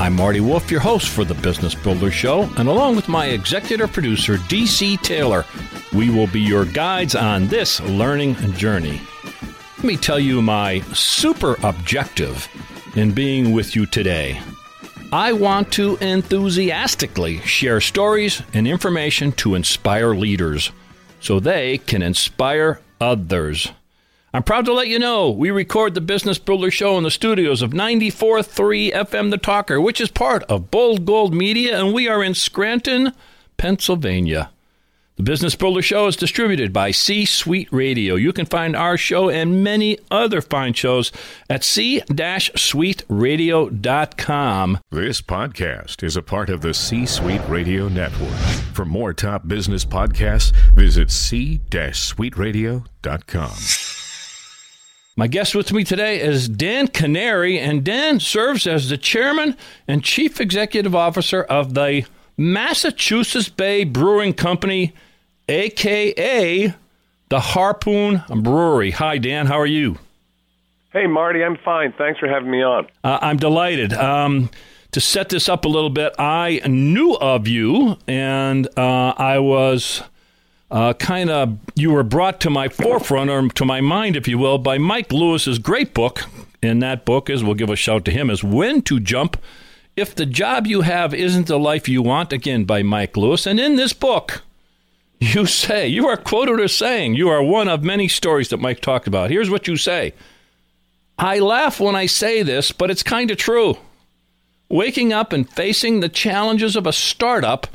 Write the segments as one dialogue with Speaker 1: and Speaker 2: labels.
Speaker 1: I'm Marty Wolff, your host for the Business Builder Show, and along with my executive producer, DC Taylor, we will be your guides on this learning journey. Let me tell you my super objective in being with you today. I want to enthusiastically share stories and information to inspire leaders so they can inspire others. I'm proud to let you know we record the Business Builder Show in the studios of 94.3 FM The Talker, which is part of Bold Gold Media, and we are in Scranton, Pennsylvania. The Business Builder Show is distributed by C Suite Radio. You can find our show and many other fine shows at c-suiteradio.com.
Speaker 2: This podcast is a part of the C Suite Radio Network. For more top business podcasts, visit c-suiteradio.com.
Speaker 1: My guest with me today is Dan Kenary, and Dan serves as the chairman and chief executive officer of the Massachusetts Bay Brewing Company, aka the Harpoon Brewery. Hi, Dan. How are you?
Speaker 3: Hey, Marty, I'm fine. Thanks for having me on.
Speaker 1: Uh, I'm delighted. Um, to set this up a little bit, I knew of you, and uh, I was uh, kind of you were brought to my forefront or to my mind, if you will, by Mike Lewis's great book. And that book is we'll give a shout to him is When to Jump If the Job You Have Isn't the Life You Want. Again, by Mike Lewis. And in this book, you say you are quoted as saying you are one of many stories that Mike talked about. Here's what you say. I laugh when I say this, but it's kind of true. Waking up and facing the challenges of a startup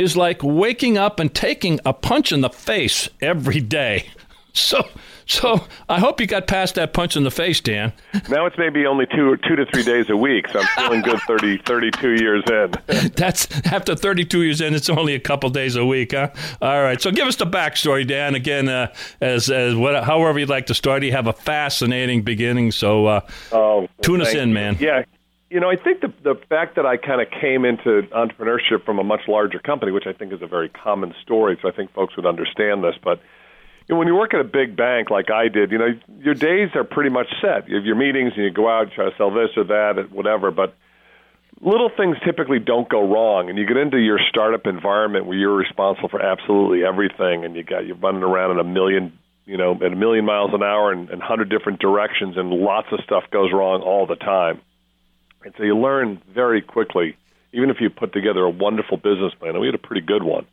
Speaker 1: is like waking up and taking a punch in the face every day. So, so I hope you got past that punch in the face, Dan.
Speaker 3: Now it's maybe only two, two to three days a week, so I'm feeling good 30, 32 years in.
Speaker 1: That's after 32 years in. It's only a couple days a week, huh? All right. So give us the backstory, Dan. Again, uh, as as what, however you'd like to start. You have a fascinating beginning, so uh,
Speaker 3: Oh,
Speaker 1: tune us in,
Speaker 3: you.
Speaker 1: man.
Speaker 3: Yeah. You know, I think the the fact that I kind of came into entrepreneurship from a much larger company, which I think is a very common story, so I think folks would understand this. But you know, when you work at a big bank like I did, you know, your days are pretty much set. You have your meetings and you go out, you try to sell this or that, or whatever. But little things typically don't go wrong, and you get into your startup environment where you're responsible for absolutely everything, and you got you're running around in a million, you know, at a million miles an hour and a hundred different directions, and lots of stuff goes wrong all the time. And so you learn very quickly, even if you put together a wonderful business plan, and we had a pretty good one.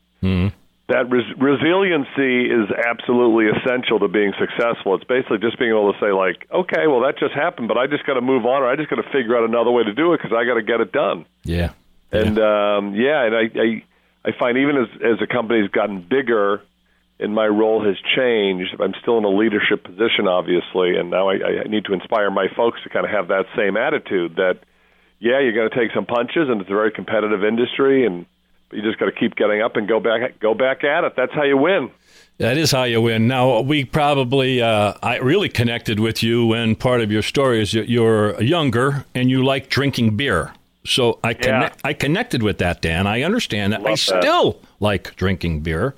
Speaker 3: That res- resiliency is absolutely essential to being successful. It's basically just being able to say, like, okay, well, that just happened, but I just got to move on, or I just got to figure out another way to do it because I got to get it done.
Speaker 1: Yeah.
Speaker 3: And um, yeah, and I, I I find even as as the company's gotten bigger, and my role has changed. I'm still in a leadership position, obviously, and now I, I need to inspire my folks to kind of have that same attitude. That yeah, you're going to take some punches, and it's a very competitive industry, and you just got to keep getting up and go back go back at it. That's how you win.
Speaker 1: That is how you win. Now, we probably, uh, I really connected with you when part of your story is that you're younger and you like drinking beer. So I, conne- I connected with that, Dan. I understand that. I
Speaker 3: that.
Speaker 1: still like drinking beer.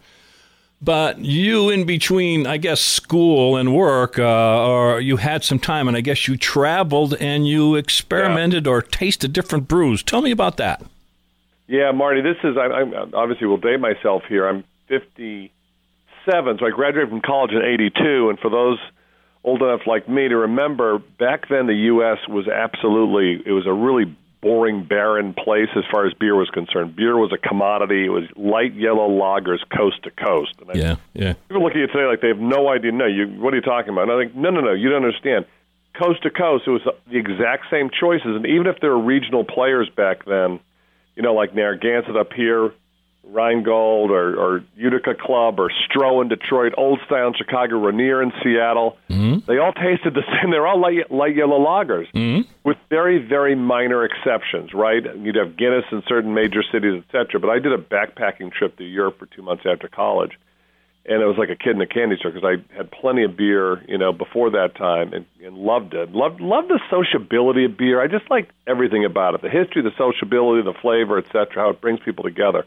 Speaker 1: But you, in between, I guess, school and work, uh, or you had some time, and I guess you traveled and you experimented or tasted different brews. Tell me about that.
Speaker 3: Yeah, Marty, this is I, I'm obviously will date myself here. I'm 57, so I graduated from college in '82, and for those old enough like me to remember, back then the U.S. was absolutely it was a really boring, barren place as far as beer was concerned. Beer was a commodity. It was light yellow lagers, coast to coast. And I,
Speaker 1: Yeah, yeah.
Speaker 3: People look at you today like they have no idea. No, you. What are you talking about? And I think, no, no, no. You don't understand. Coast to coast, it was the exact same choices, and even if there were regional players back then, you know, like Narragansett up here, Rheingold or, or Utica Club or Stroh in Detroit, Old Style in Chicago, Rainier in Seattle. Mm-hmm. They all tasted the same. They're all light, light yellow lagers mm-hmm. with very, very minor exceptions, right? You'd have Guinness in certain major cities, et cetera. But I did a backpacking trip to Europe for two months after college and it was like a kid in a candy store because I had plenty of beer, you know, before that time, and, and loved it. Loved loved the sociability of beer. I just liked everything about it: the history, the sociability, the flavor, etc. How it brings people together.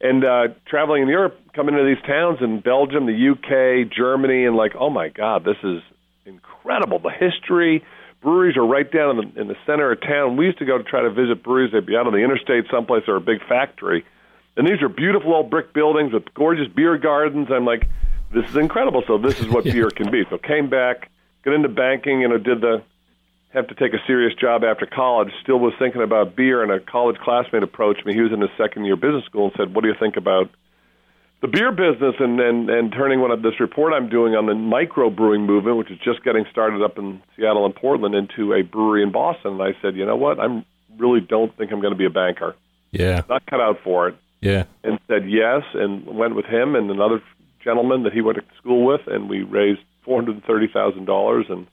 Speaker 3: And uh, traveling in Europe, coming into these towns in Belgium, the UK, Germany, and like, oh my God, this is incredible. The history. Breweries are right down in the, in the center of town. We used to go to try to visit breweries. They'd be out on the interstate someplace or a big factory and these are beautiful old brick buildings with gorgeous beer gardens. I'm like, this is incredible. So this is what beer can be. So came back, got into banking, you know, did the have to take a serious job after college. Still was thinking about beer, and a college classmate approached me. He was in his second year business school and said, "What do you think about the beer business and and and turning one of this report I'm doing on the micro brewing movement, which is just getting started up in Seattle and Portland, into a brewery in Boston?" And I said, "You know what? I really don't think I'm going to be a banker.
Speaker 1: Yeah.
Speaker 3: Not cut out for it."
Speaker 1: Yeah.
Speaker 3: and said yes and went with him and another gentleman that he went to school with and we raised four hundred and thirty thousand dollars and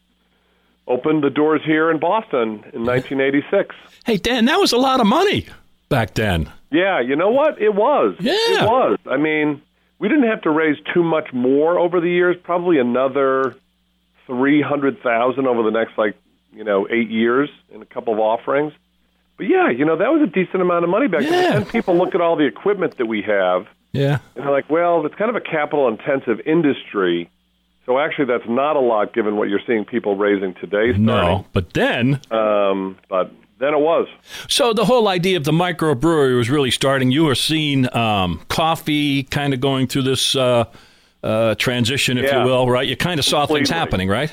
Speaker 3: opened the doors here in Boston in nineteen eighty six.
Speaker 1: Hey, Dan, that was a lot of money back then.
Speaker 3: Yeah, you know what? It was.
Speaker 1: Yeah.
Speaker 3: It was. I mean, we didn't have to raise too much more over the years, probably another three hundred thousand over the next like, you know, eight years in a couple of offerings. But yeah, you know, that was a decent amount of money back
Speaker 1: Yeah.
Speaker 3: then. And people look at all the equipment that we have
Speaker 1: Yeah.
Speaker 3: And they're like, well, it's kind of a capital intensive industry. So actually, that's not a lot given what you're seeing people raising today.
Speaker 1: No. But then,
Speaker 3: Um, but then it was.
Speaker 1: so the whole idea of the microbrewery was really starting. You were seeing um, coffee kind of going through this uh, uh, transition, if
Speaker 3: Yeah.
Speaker 1: you will, right? You kind of saw things happening, right?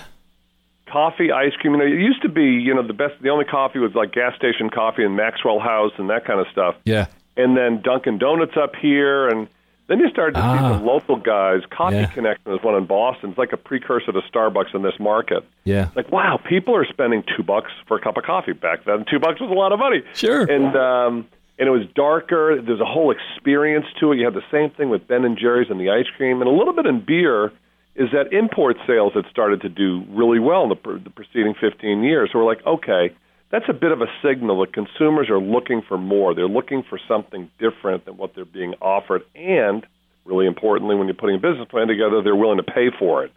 Speaker 3: Coffee, ice cream. You know, it used to be, you know, the best, the only coffee was like gas station coffee and Maxwell House and that kind of stuff.
Speaker 1: Yeah.
Speaker 3: And then Dunkin' Donuts up here. And then you started to
Speaker 1: Ah.
Speaker 3: see some local guys. Coffee
Speaker 1: Yeah.
Speaker 3: Connection is one in Boston. It's like a precursor to Starbucks in this market.
Speaker 1: Yeah.
Speaker 3: like wow people are spending two bucks for a cup of coffee back then two bucks was a lot of money
Speaker 1: Sure.
Speaker 3: and um and it was darker there's a whole experience to it you had the same thing with ben and jerry's and the ice cream and a little bit in beer is that import sales had started to do really well in the, the preceding 15 years so we're like okay that's a bit of a signal that consumers are looking for more they're looking for something different than what they're being offered and really importantly when you're putting a business plan together they're willing to pay for it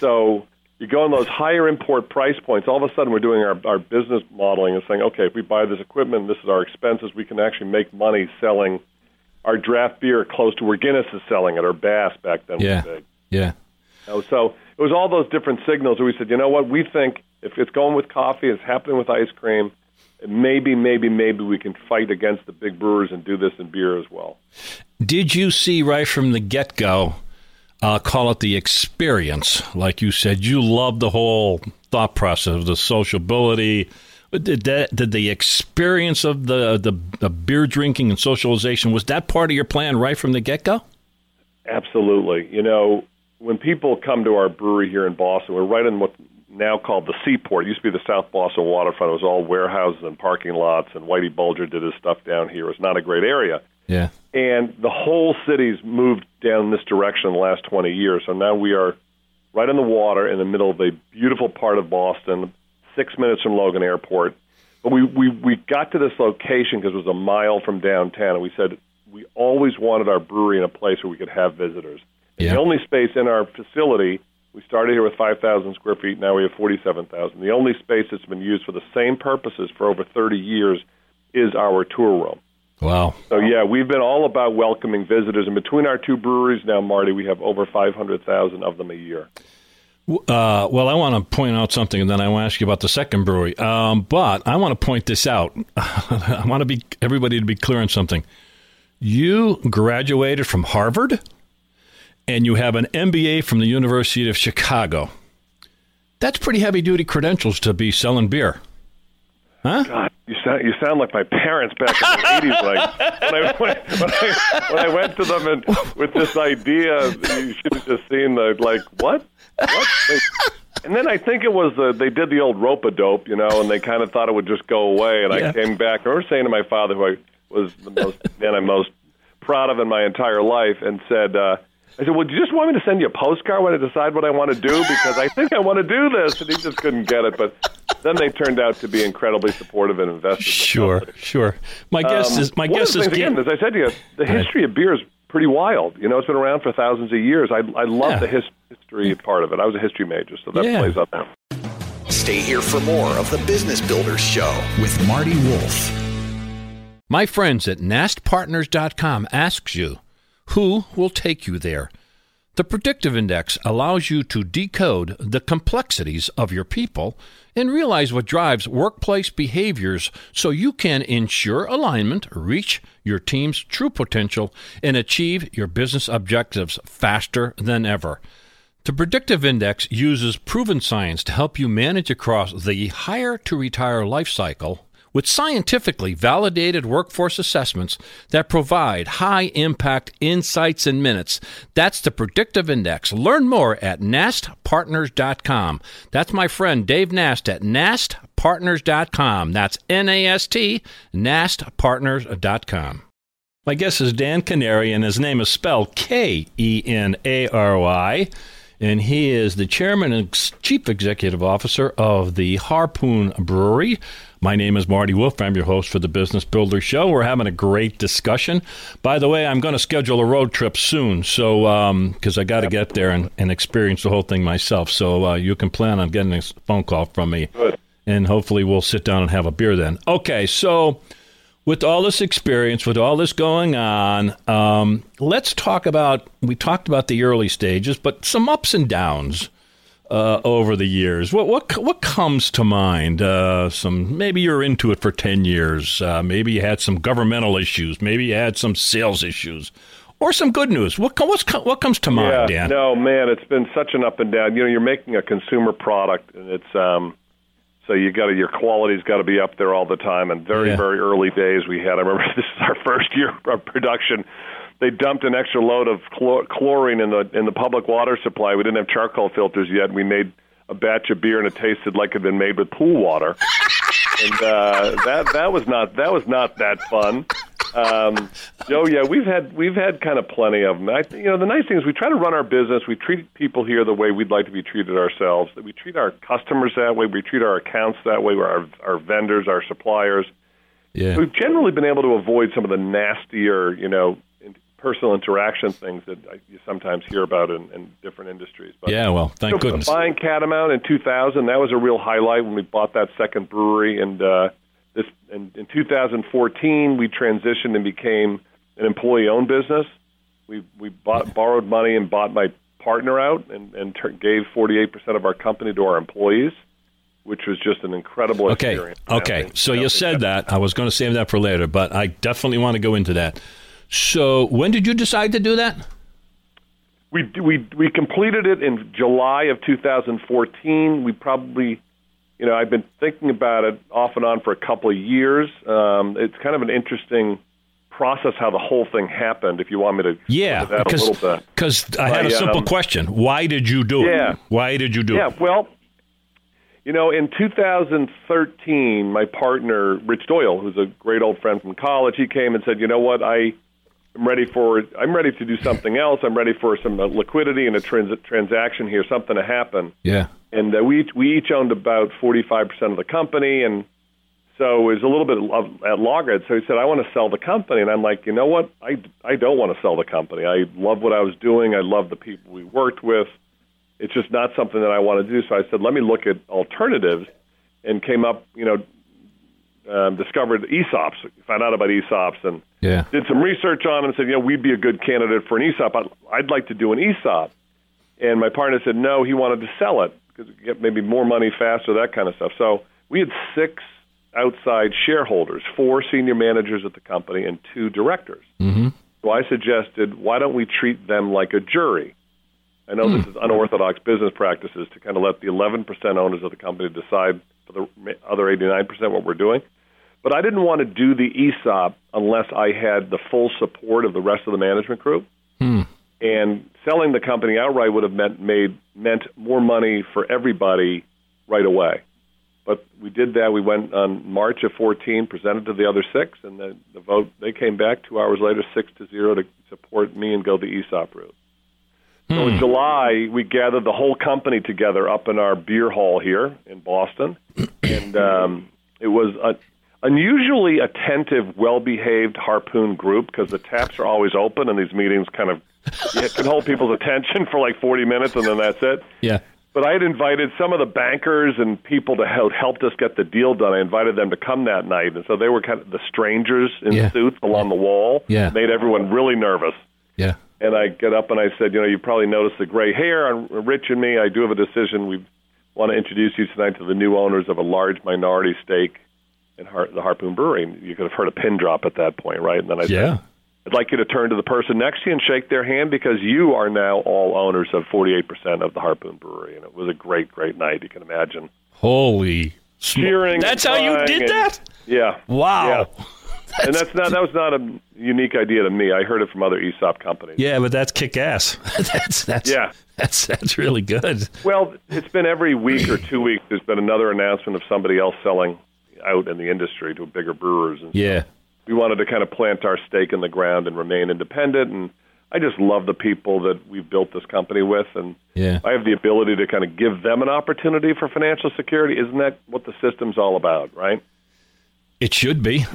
Speaker 3: so you go on those higher import price points, all of a sudden we're doing our, our business modeling and saying, okay, if we buy this equipment, this is our expenses, we can actually make money selling our draft beer close to where Guinness is selling it, or Bass back then
Speaker 1: Yeah.
Speaker 3: was big.
Speaker 1: Yeah.
Speaker 3: So it was all those different signals where we said, you know what, we think if it's going with coffee, it's happening with ice cream, maybe, maybe, maybe we can fight against the big brewers and do this in beer as well.
Speaker 1: Did you see right from the get go, uh, call it the experience? Like you said, you love the whole thought process, of the sociability. Did that, did the experience of the, the the beer drinking and socialization was that part of your plan right from the get go?
Speaker 3: Absolutely. You know, when people come to our brewery here in Boston, we're right in what now called the Seaport. It used to be the South Boston waterfront. It was all warehouses and parking lots, and Whitey Bulger did his stuff down here. It was not a great area.
Speaker 1: Yeah.
Speaker 3: And the whole city's moved down this direction in the last 20 years. So now we are right on the water in the middle of a beautiful part of Boston, six minutes from Logan Airport. But we, we, we got to this location because it was a mile from downtown, and we said we always wanted our brewery in a place where we could have visitors.
Speaker 1: Yeah.
Speaker 3: The only space in our facility, we started here with 5,000 square feet, now we have 47,000. The only space that's been used for the same purposes for over 30 years is our tour room.
Speaker 1: Wow.
Speaker 3: So yeah, we've been all about welcoming visitors, and between our two breweries now, Marty, we have over five hundred thousand of them a year.
Speaker 1: Uh, well, I want to point out something, and then I want to ask you about the second brewery. Um, but I want to point this out. I want to be everybody to be clear on something. You graduated from Harvard, and you have an MBA from the University of Chicago. That's pretty heavy duty credentials to be selling beer. Huh?
Speaker 3: God, you sound you sound like my parents back in the eighties. Like when I, when, when I when I went to them and with this idea, you should have just seen the like what what. And then I think it was the, they did the old rope a dope, you know, and they kind of thought it would just go away. And
Speaker 1: Yeah.
Speaker 3: I came back. I remember saying to my father, who I was the most then I'm most proud of in my entire life, and said. Uh, I said, "Well, do you just want me to send you a postcard when I decide what I want to do? Because I think I want to do this." And he just couldn't get it. But then they turned out to be incredibly supportive and invested.
Speaker 1: Sure,
Speaker 3: in
Speaker 1: sure. My guess
Speaker 3: um,
Speaker 1: is my
Speaker 3: one
Speaker 1: guess
Speaker 3: of the
Speaker 1: is
Speaker 3: things, again, as I said to you, the history of beer is pretty wild. You know, it's been around for thousands of years. I I love
Speaker 1: Yeah.
Speaker 3: the his, history part of it. I was a history major, so that
Speaker 1: Yeah.
Speaker 3: plays up there.
Speaker 4: Stay here for more of the Business Builders Show with Marty Wolff.
Speaker 1: My friends at nastpartners.com asks you, who will take you there? The predictive index allows you to decode the complexities of your people and realize what drives workplace behaviors so you can ensure alignment, reach your team's true potential, and achieve your business objectives faster than ever. The predictive index uses proven science to help you manage across the hire to retire life cycle with scientifically validated workforce assessments that provide high impact insights in minutes. That's the predictive index. Learn more at nastpartners.com. That's my friend Dave Nast at nastpartners.com. That's N A S T, nastpartners.com. My guest is Dan Kenary, and his name is spelled K E N A R Y. And he is the chairman and chief executive officer of the Harpoon Brewery. My name is Marty Wolff. I'm your host for the Business Builder Show. We're having a great discussion. By the way, I'm going to schedule a road trip soon, so because I got to get there and, and experience the whole thing myself. So uh, you can plan on getting a phone call from me,
Speaker 3: Good.
Speaker 1: and hopefully we'll sit down and have a beer then. Okay, so with all this experience, with all this going on, um, let's talk about. We talked about the early stages, but some ups and downs uh, over the years. What what what comes to mind? Uh, some maybe you're into it for ten years. Uh, maybe you had some governmental issues. Maybe you had some sales issues, or some good news. What what's what comes to mind,
Speaker 3: yeah,
Speaker 1: Dan?
Speaker 3: no, man, it's been such an up and down. You know, you're making a consumer product, and it's um, so you got to your quality's got to be up there all the time. And very
Speaker 1: Yeah.
Speaker 3: very early days, we had. I remember this is our first year of production. They dumped an extra load of chlor- chlorine in the in the public water supply. We didn't have charcoal filters yet. We made a batch of beer, and it tasted like it had been made with pool water. and uh, that that was not that was not that fun. Um, oh yeah, we've had we've had kind of plenty of them. I, you know, the nice thing is we try to run our business. We treat people here the way we'd like to be treated ourselves. That we treat our customers that way. We treat our accounts that way. Our our vendors, our suppliers.
Speaker 1: Yeah,
Speaker 3: We've generally been able to avoid some of the nastier, you know, personal interaction things that I, you sometimes hear about in, in different industries. But
Speaker 1: yeah. Well, thank
Speaker 3: so
Speaker 1: goodness.
Speaker 3: Buying Catamount in 2000, that was a real highlight when we bought that second brewery. And uh, this, in, in 2014, we transitioned and became an employee-owned business. We we bought, borrowed money and bought my partner out, and and tur gave 48% of our company to our employees, which was just an incredible
Speaker 1: Okay.
Speaker 3: experience.
Speaker 1: Okay.
Speaker 3: Think-
Speaker 1: So you said that. I was going to save that for later, but I definitely want to go into that. So when did you decide to do that?
Speaker 3: We we we completed it in July of 2014. We probably, you know, I've been thinking about it off and on for a couple of years. Um, it's kind of an interesting process how the whole thing happened. If you want me to,
Speaker 1: Yeah,
Speaker 3: go into that a
Speaker 1: because because I had a simple
Speaker 3: um,
Speaker 1: question. Why did you do it?
Speaker 3: Yeah.
Speaker 1: Why did you do
Speaker 3: Yeah,
Speaker 1: it?
Speaker 3: Yeah, well, you know, in 2013, my partner Rich Doyle, who's a great old friend from college, he came and said, "You know what? I am ready for. I'm ready to do something else. I'm ready for some uh, liquidity and a trans- transaction here, something to happen."
Speaker 1: Yeah.
Speaker 3: and uh, we each, we each owned about 45 percent of the company, and so it was a little bit of, at loggerheads. So he said, "I want to sell the company," and I'm like, "You know what? I I don't want to sell the company. I love what I was doing. I love the people we worked with. It's just not something that I want to do." So I said, "Let me look at alternatives," and came up, you know. Um, discovered ESOPs, found out about ESOPs, and
Speaker 1: Yeah.
Speaker 3: did some research on them and said, you know, we'd be a good candidate for an ESOP. I'd, I'd like to do an ESOP. And my partner said, no, he wanted to sell it because get maybe more money faster, that kind of stuff. So we had six outside shareholders, four senior managers at the company, and two directors. Mm-hmm. So I suggested, why don't we treat them like a jury? I know this is unorthodox business practices to kind of let the 11% owners of the company decide for the other 89% what we're doing. But I didn't want to do the ESOP unless I had the full support of the rest of the management group. Hmm. And selling the company outright would have meant made meant more money for everybody right away. but we did that. We went on March of 14, presented to the other six, and the, the vote they came back two hours later, six to zero, to support me and go the ESOP route. So in July, we gathered the whole company together up in our beer hall here in Boston, and um, it was a unusually attentive, well-behaved harpoon group because the taps are always open, and these meetings kind of you can hold people's attention for like 40 minutes, and then that's it.
Speaker 1: Yeah.
Speaker 3: But I had invited some of the bankers and people to help helped us get the deal done. I invited them to come that night, and so they were kind of the strangers in
Speaker 1: Yeah.
Speaker 3: suits along the wall.
Speaker 1: Yeah.
Speaker 3: made everyone really nervous.
Speaker 1: Yeah.
Speaker 3: And I get up and I said, you know, you probably noticed the gray hair on Rich and me. I do have a decision. We want to introduce you tonight to the new owners of a large minority stake in Har- the Harpoon Brewery. And you could have heard a pin drop at that point, right? And then I
Speaker 1: Yeah.
Speaker 3: said, I'd like you to turn to the person next to you and shake their hand because you are now all owners of 48% of the Harpoon Brewery. And it was a great, great night. You can imagine.
Speaker 1: Holy. sm-
Speaker 3: Cheering.
Speaker 1: That's how you did
Speaker 3: and-
Speaker 1: that?
Speaker 3: Yeah.
Speaker 1: Wow.
Speaker 3: Yeah. and that's not that was not a unique idea to me. I heard it from other ESOP companies.
Speaker 1: Yeah, but that's kick ass. that's that's
Speaker 3: Yeah.
Speaker 1: That's that's really good.
Speaker 3: Well, it's been every week or two weeks. There's been another announcement of somebody else selling out in the industry to bigger brewers, and
Speaker 1: Yeah.
Speaker 3: we wanted to kind of plant our stake in the ground and remain independent. And I just love the people that we've built this company with, and
Speaker 1: Yeah.
Speaker 3: I have the ability to kind of give them an opportunity for financial security. Isn't that what the system's all about, right?
Speaker 1: It should be.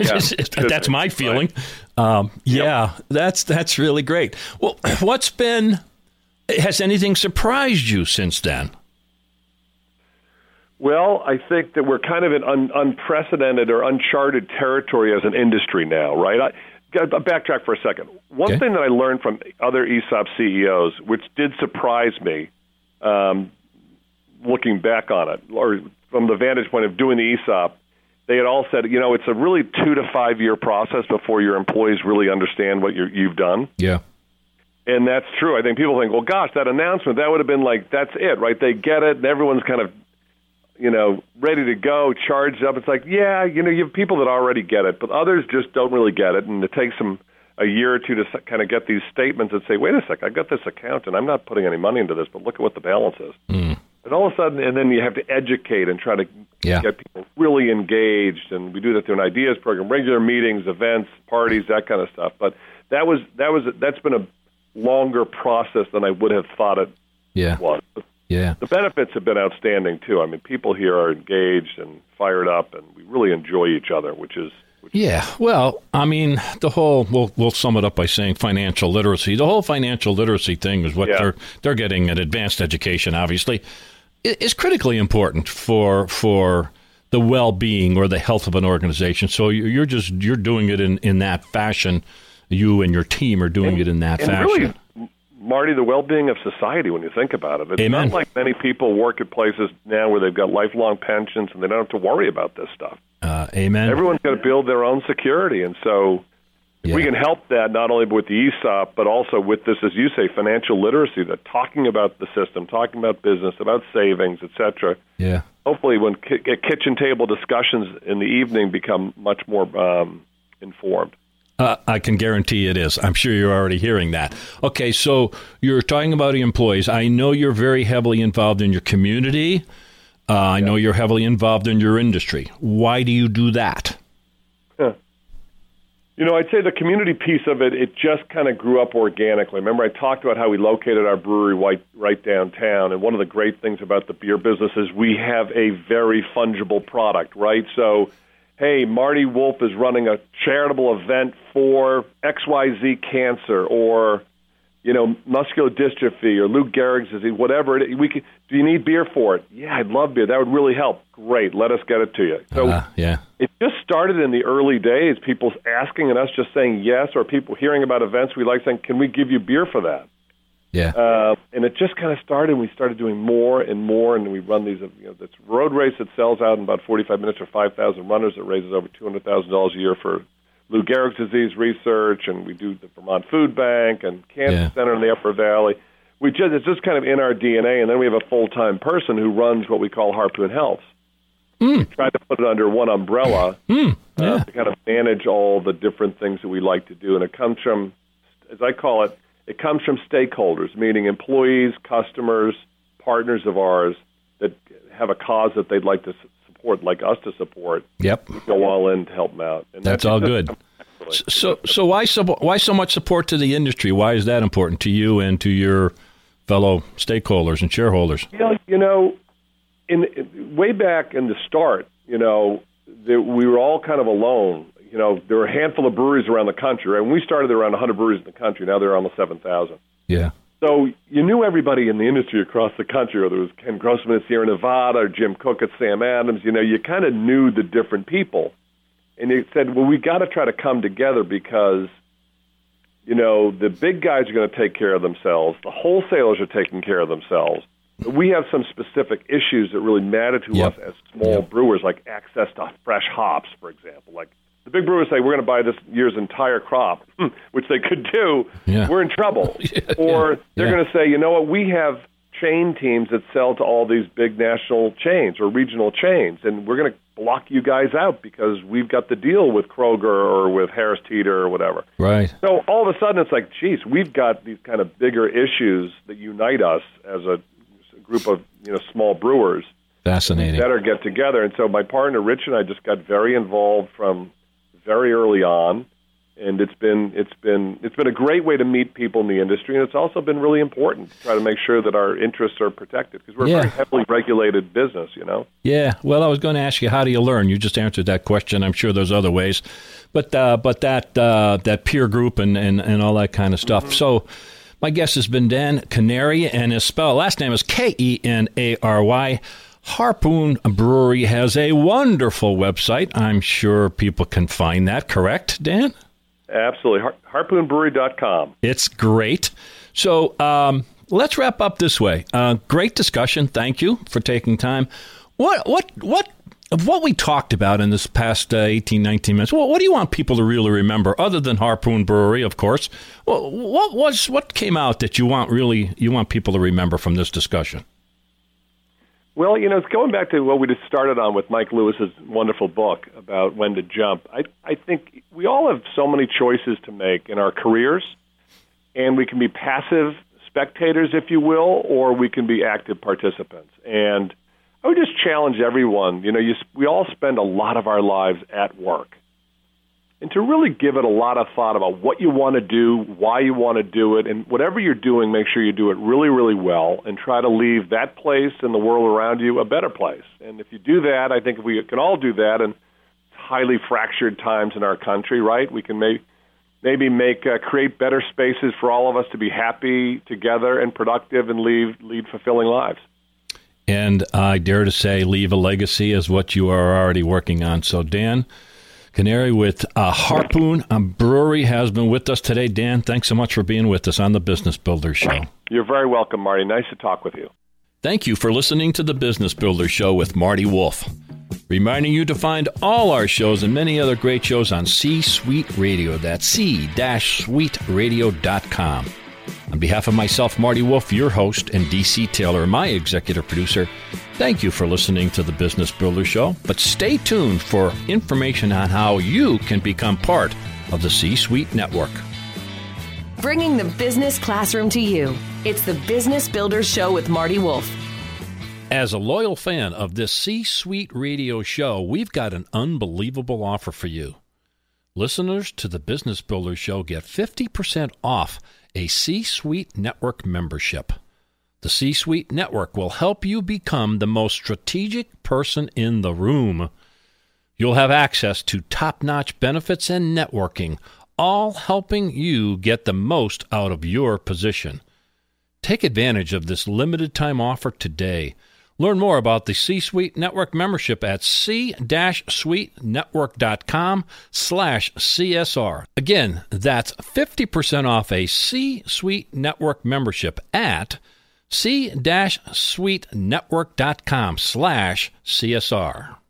Speaker 3: Yeah, it should
Speaker 1: that's
Speaker 3: be.
Speaker 1: my feeling. Um, yeah, that's that's really great. Well, what's been? Has anything surprised you since then?
Speaker 3: Well, I think that we're kind of in un- unprecedented or uncharted territory as an industry now, right? I, backtrack for a second. One
Speaker 1: Okay.
Speaker 3: thing that I learned from other ESOP CEOs, which did surprise me, um, looking back on it, or from the vantage point of doing the ESOP, they had all said, you know, it's a really two to five year process before your employees really understand what you're, you've done.
Speaker 1: Yeah.
Speaker 3: And that's true. I think people think, well, gosh, that announcement, that would have been like, that's it, right? They get it, and everyone's kind of, you know, ready to go, charged up. It's like, yeah, you know, you have people that already get it, but others just don't really get it. And it takes them a year or two to s- kind of get these statements and say, wait a sec, I've got this account, and I'm not putting any money into this, but look at what the balance is. Hmm. And all of a sudden, and then you have to educate and try to
Speaker 1: Yeah.
Speaker 3: get people really engaged. And we do that through an ideas program, regular meetings, events, parties, that kind of stuff. But that was that was that's been a longer process than I would have thought it
Speaker 1: Yeah.
Speaker 3: was.
Speaker 1: Yeah.
Speaker 3: The benefits have been outstanding too. I mean, people here are engaged and fired up, and we really enjoy each other, which is
Speaker 1: Yeah, well, I mean, the whole we'll we'll sum it up by saying financial literacy. The whole financial literacy thing is what
Speaker 3: Yeah.
Speaker 1: they're they're getting an advanced education. Obviously, is critically important for for the well being or the health of an organization. So you- you're just you're doing it in in that fashion. You and your team are doing it in that
Speaker 3: and
Speaker 1: fashion.
Speaker 3: really, Marty, the well-being of society. When you think about it, it's
Speaker 1: Amen.
Speaker 3: not like many people work at places now where they've got lifelong pensions and they don't have to worry about this stuff.
Speaker 1: uh, amen.
Speaker 3: Everyone's got to build their own security, and so if we can help that not only with the ESOP but also with this, as you say, financial literacy. That talking about the system, talking about business, about savings, etc.
Speaker 1: yeah.
Speaker 3: Hopefully, when ki- kitchen table discussions in the evening become much more um, informed.
Speaker 1: Uh, I can guarantee it is. I'm sure you're already hearing that. Okay, so you're talking about employees. I know you're very heavily involved in your community. Uh, I know you're heavily involved in your industry. Why do you do that?
Speaker 3: You know, I'd say the community piece of it, it just kind of grew up organically. Remember, I talked about how we located our brewery right, right downtown, and one of the great things about the beer business is we have a very fungible product, right? So, hey, Marty Wolff is running a charitable event for XYZ cancer or, you know, muscular dystrophy or Lou Gehrig's disease, whatever it is. We could, do you need beer for it? Yeah, I'd love beer. That would really help. Great, let us get it to you. So
Speaker 1: Uh, yeah.
Speaker 3: it just started in the early days, people asking and us just saying yes, or people hearing about events we like saying, "Can we give you beer for that?"
Speaker 1: Yeah.
Speaker 3: Uh, and it just kind of started. and We started doing more and more, and we run these. You know, this road race that sells out in about 45 minutes for 5,000 runners. That raises over 200 thousand dollars a year for Lou Gehrig's disease research, and we do the Vermont Food Bank and Cancer
Speaker 1: Yeah.
Speaker 3: Center in the Upper Valley. We just it's just kind of in our DNA, and then we have a full time person who runs what we call Harpoon Health. Tried to put it under one umbrella uh, to kind of manage all the different things that we like to do, and it comes from, as I call it, it comes from stakeholders, meaning employees, customers, partners of ours that have a cause that they'd like to support, like us to support,
Speaker 1: Yep.
Speaker 3: go all in to help them out. And
Speaker 1: That's all
Speaker 3: just-
Speaker 1: good. So, so why so why so much support to the industry? Why is that important to you and to your fellow stakeholders and shareholders?
Speaker 3: You know, you know, in, in way back in the start, you know, the, we were all kind of alone. You know, there were a handful of breweries around the country. Right? When we started, there were around 100 breweries in the country. Now there are almost 7,000.
Speaker 1: Yeah.
Speaker 3: So you knew everybody in the industry across the country, whether it was Ken Grossman at Sierra Nevada or Jim Cook at Sam Adams. You know, you kind of knew the different people, and you said, "Well, we got to try to come together because, you know, the big guys are going to take care of themselves. The wholesalers are taking care of themselves. But we have some specific issues that really matter to
Speaker 1: Yep.
Speaker 3: us as small
Speaker 1: Yep.
Speaker 3: brewers, like access to fresh hops, for example. Like big brewers say, we're going to buy this year's entire crop, which they could do.
Speaker 1: Yeah.
Speaker 3: We're in trouble. or they're
Speaker 1: yeah.
Speaker 3: going to say, you know what, we have chain teams that sell to all these big national chains or regional chains, and we're going to block you guys out because we've got the deal with Kroger or with Harris Teeter or whatever.
Speaker 1: Right.
Speaker 3: So all of a sudden, it's like, geez, we've got these kind of bigger issues that unite us as a group of you know small brewers
Speaker 1: Fascinating.
Speaker 3: better get together. And so my partner Rich and I just got very involved from very early on, and it's been it's been it's been a great way to meet people in the industry, and it's also been really important to try to make sure that our interests are protected because we're
Speaker 1: Yeah.
Speaker 3: a very heavily regulated business, you know.
Speaker 1: Yeah. Well, I was going to ask you, how do you learn? You just answered that question. I'm sure there's other ways, but uh, but that uh, that peer group and, and, and all that kind of stuff. So. My guest has been Dan Kenary, and his spell last name is K E N A R Y. Harpoon Brewery has a wonderful website. I'm sure people can find that. Correct, Dan?
Speaker 3: Absolutely, Har- harpoonbrewery.com.
Speaker 1: It's great. So um, let's wrap up this way. Uh, great discussion. Thank you for taking time. What what what of what we talked about in this past uh, 18, 19 minutes? What, what do you want people to really remember, other than Harpoon Brewery, of course? What, what was what came out that you want really you want people to remember from this discussion?
Speaker 3: Well, you know, it's going back to what we just started on with Mike Lewis's wonderful book about when to jump. I I think we all have so many choices to make in our careers, and we can be passive spectators, if you will, or we can be active participants. And I would just challenge everyone. You know, you, we all spend a lot of our lives at work, and to really give it a lot of thought about what you want to do, why you want to do it, and whatever you're doing, make sure you do it really, really well, and try to leave that place and the world around you a better place. And if you do that, I think if we can all do that, and highly fractured times in our country, right? We can maybe maybe make uh, create better spaces for all of us to be happy together and productive and lead lead fulfilling lives.
Speaker 1: And I dare to say, leave a legacy is what you are already working on. So, Dan Kenary with uh, Harpoon um, Brewery has been with us today. Dan, thanks so much for being with us on the Business Builder Show.
Speaker 3: You're very welcome, Marty. Nice to talk with you.
Speaker 1: Thank you for listening to the Business Builder Show with Marty Wolff. Reminding you to find all our shows and many other great shows on C Suite Radio. That's c-suiteradio.com. On behalf of myself, Marty Wolff, your host, and DC Taylor, my executive producer, thank you for listening to the Business Builder Show. But stay tuned for information on how you can become part of the C Suite Network.
Speaker 5: Bringing the business classroom to you. It's the Business Builders Show with Marty Wolff.
Speaker 1: As a loyal fan of this C Suite radio show, we've got an unbelievable offer for you. Listeners to the Business Builder Show get 50% off a C Suite Network membership. The C Suite Network will help you become the most strategic person in the room. You'll have access to top notch benefits and networking, all helping you get the most out of your position. Take advantage of this limited time offer today. Learn more about the C-Suite Network membership at c-suitenetwork.com slash CSR. Again, that's 50% off a C-Suite Network membership at c-suitenetwork.com slash CSR.